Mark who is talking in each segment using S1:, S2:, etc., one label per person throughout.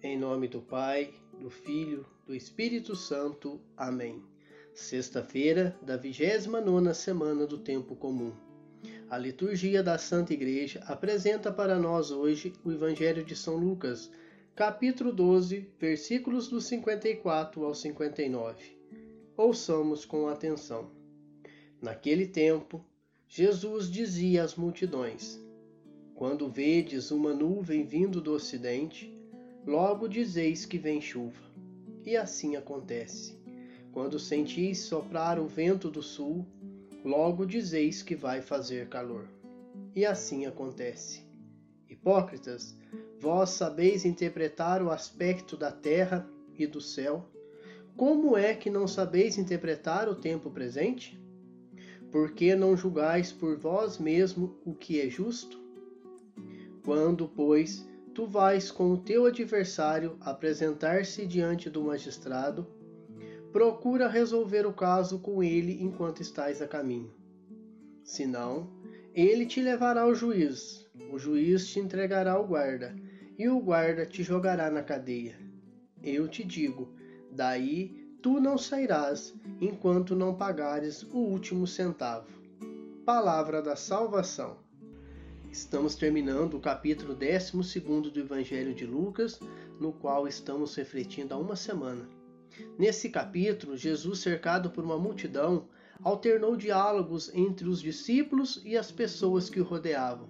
S1: Em nome do Pai, do Filho, do Espírito Santo. Amém. Sexta-feira da 29 semana do Tempo Comum. A liturgia da Santa Igreja apresenta para nós hoje o Evangelho de São Lucas, capítulo 12, versículos do 54 ao 59. Ouçamos com atenção. Naquele tempo, Jesus dizia às multidões: Quando vedes uma nuvem vindo do ocidente, logo dizeis que vem chuva. E assim acontece. Quando sentis soprar o vento do sul, logo dizeis que vai fazer calor. E assim acontece. Hipócritas, vós sabeis interpretar o aspecto da terra e do céu. Como é que não sabeis interpretar o tempo presente? Por que não julgais por vós mesmo o que é justo? Quando, pois, tu vais com o teu adversário apresentar-se diante do magistrado, procura resolver o caso com ele enquanto estás a caminho. Senão, ele te levará ao juiz, o juiz te entregará ao guarda, e o guarda te jogará na cadeia. Eu te digo: daí tu não sairás enquanto não pagares o último centavo. Palavra da salvação. Estamos terminando o capítulo 12 do Evangelho de Lucas, no qual estamos refletindo há uma semana. Nesse capítulo, Jesus, cercado por uma multidão, alternou diálogos entre os discípulos e as pessoas que o rodeavam.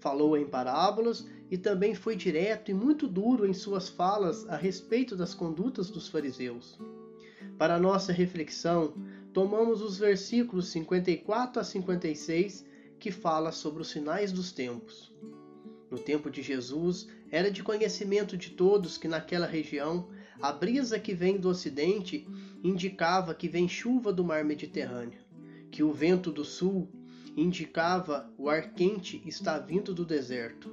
S1: Falou em parábolas e também foi direto e muito duro em suas falas a respeito das condutas dos fariseus. Para nossa reflexão, tomamos os versículos 54 a 56 que fala sobre os sinais dos tempos. No tempo de Jesus, era de conhecimento de todos que naquela região a brisa que vem do ocidente indicava que vem chuva do mar Mediterrâneo, que o vento do sul indicava o ar quente está vindo do deserto.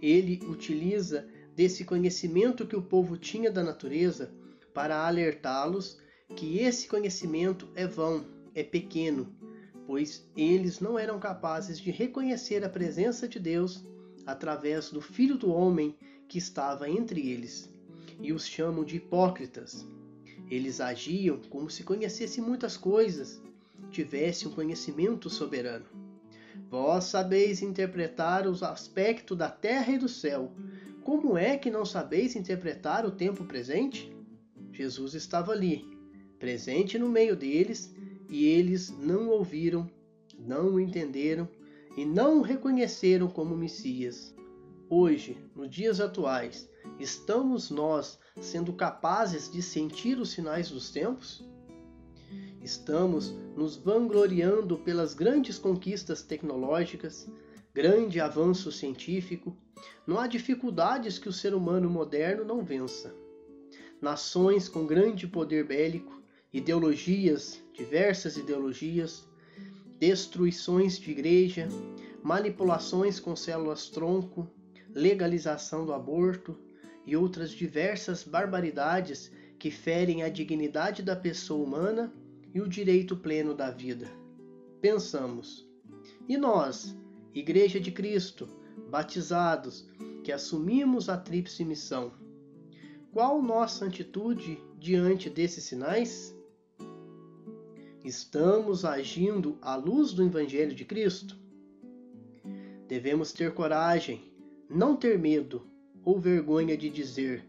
S1: Ele utiliza desse conhecimento que o povo tinha da natureza para alertá-los que esse conhecimento é vão, é pequeno, pois eles não eram capazes de reconhecer a presença de Deus através do Filho do Homem que estava entre eles, e os chamam de hipócritas. Eles agiam como se conhecessem muitas coisas, tivessem um conhecimento soberano. Vós sabeis interpretar os aspectos da terra e do céu. Como é que não sabeis interpretar o tempo presente? Jesus estava ali, presente no meio deles, e eles não ouviram, não o entenderam e não o reconheceram como Messias. Hoje, nos dias atuais, estamos nós sendo capazes de sentir os sinais dos tempos? Estamos nos vangloriando pelas grandes conquistas tecnológicas, grande avanço científico. Não há dificuldades que o ser humano moderno não vença nações com grande poder bélico, ideologias, diversas ideologias, destruições de igreja, manipulações com células-tronco, legalização do aborto e outras diversas barbaridades que ferem a dignidade da pessoa humana e o direito pleno da vida. Pensamos, e nós, Igreja de Cristo, batizados, que assumimos a tríplice missão, qual nossa atitude diante desses sinais? Estamos agindo à luz do Evangelho de Cristo? Devemos ter coragem, não ter medo ou vergonha de dizer: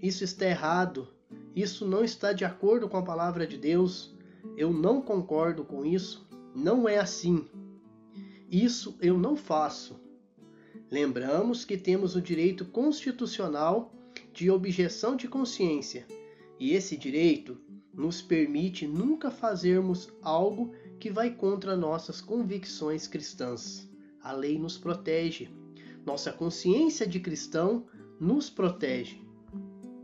S1: Isso está errado, isso não está de acordo com a palavra de Deus, eu não concordo com isso, não é assim. Isso eu não faço. Lembramos que temos o direito constitucional de objeção de consciência, e esse direito nos permite nunca fazermos algo que vai contra nossas convicções cristãs. A lei nos protege. Nossa consciência de cristão nos protege.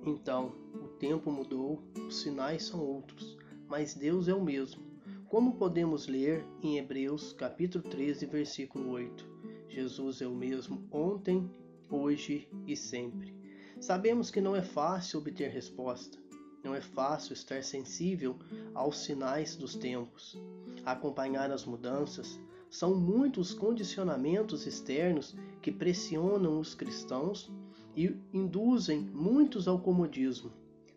S1: Então, o tempo mudou, os sinais são outros, mas Deus é o mesmo. Como podemos ler em Hebreus capítulo 13, versículo 8. Jesus é o mesmo ontem, hoje e sempre. Sabemos que não é fácil obter resposta, não é fácil estar sensível aos sinais dos tempos, acompanhar as mudanças. São muitos condicionamentos externos que pressionam os cristãos e induzem muitos ao comodismo.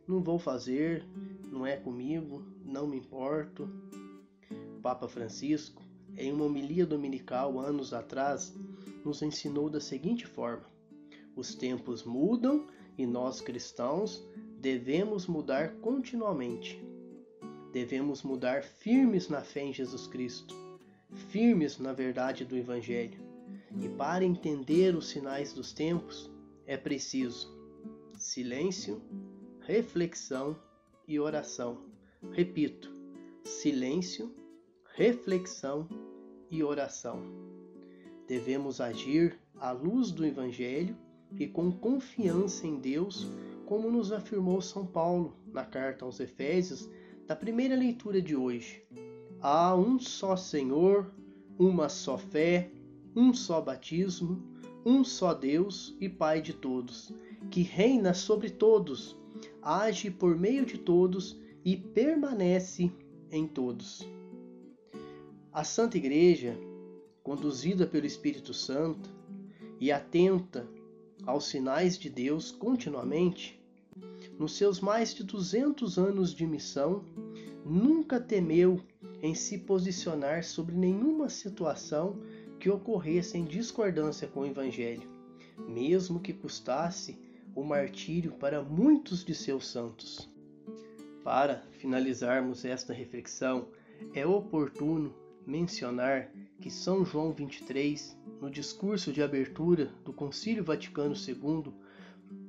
S1: Não vou fazer, não é comigo, não me importo. Papa Francisco, em uma homilia dominical anos atrás, nos ensinou da seguinte forma: os tempos mudam e nós cristãos devemos mudar continuamente. Devemos mudar firmes na fé em Jesus Cristo, firmes na verdade do Evangelho. E para entender os sinais dos tempos, é preciso silêncio, reflexão e oração. Repito, silêncio, reflexão e oração. Devemos agir à luz do Evangelho e com confiança em Deus, como nos afirmou São Paulo na carta aos Efésios, da primeira leitura de hoje. Há um só Senhor, uma só fé, um só batismo, um só Deus e Pai de todos, que reina sobre todos, age por meio de todos e permanece em todos. A Santa Igreja, conduzida pelo Espírito Santo e atenta aos sinais de Deus continuamente, nos seus mais de 200 anos de missão, nunca temeu em se posicionar sobre nenhuma situação que ocorresse em discordância com o Evangelho, mesmo que custasse o martírio para muitos de seus santos. Para finalizarmos esta reflexão, é oportuno mencionar que São João 23, no discurso de abertura do Concílio Vaticano II,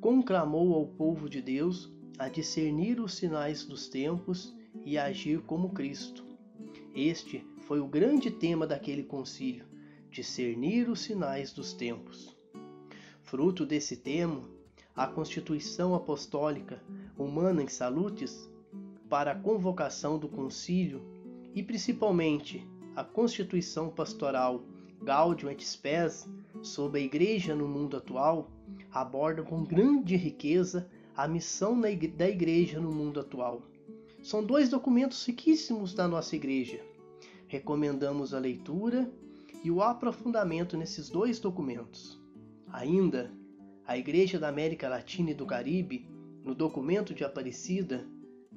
S1: conclamou ao povo de Deus a discernir os sinais dos tempos e agir como Cristo. Este foi o grande tema daquele concílio, discernir os sinais dos tempos. Fruto desse tema, a Constituição Apostólica Humana em Salutis, para a convocação do concílio e principalmente a Constituição Pastoral Gaudium et Spes sobre a Igreja no mundo atual abordam com grande riqueza a missão da Igreja no mundo atual. São dois documentos riquíssimos da nossa Igreja. Recomendamos a leitura e o aprofundamento nesses dois documentos. Ainda, a Igreja da América Latina e do Caribe, no documento de Aparecida,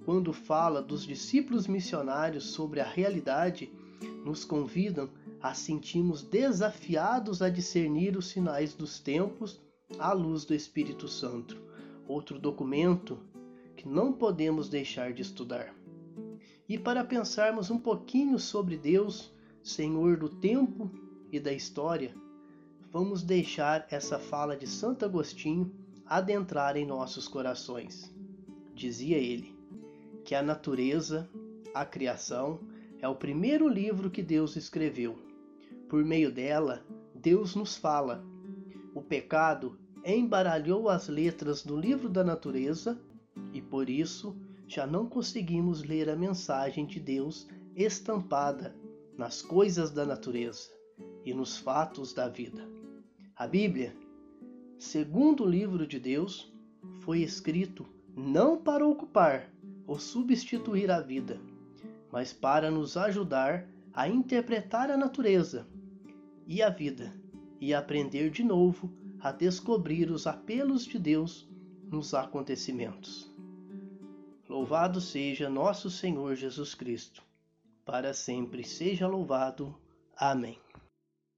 S1: quando fala dos discípulos missionários sobre a realidade nos convidam a sentirmos desafiados a discernir os sinais dos tempos à luz do Espírito Santo. Outro documento que não podemos deixar de estudar. E para pensarmos um pouquinho sobre Deus, Senhor do tempo e da história, vamos deixar essa fala de Santo Agostinho adentrar em nossos corações. Dizia ele que a natureza, a criação, é o primeiro livro que Deus escreveu. Por meio dela, Deus nos fala. O pecado embaralhou as letras do livro da natureza e por isso já não conseguimos ler a mensagem de Deus estampada nas coisas da natureza e nos fatos da vida. A Bíblia, segundo o livro de Deus, foi escrito não para ocupar ou substituir a vida, mas para nos ajudar a interpretar a natureza e a vida e aprender de novo a descobrir os apelos de Deus nos acontecimentos. Louvado seja nosso Senhor Jesus Cristo, para sempre seja louvado. Amém.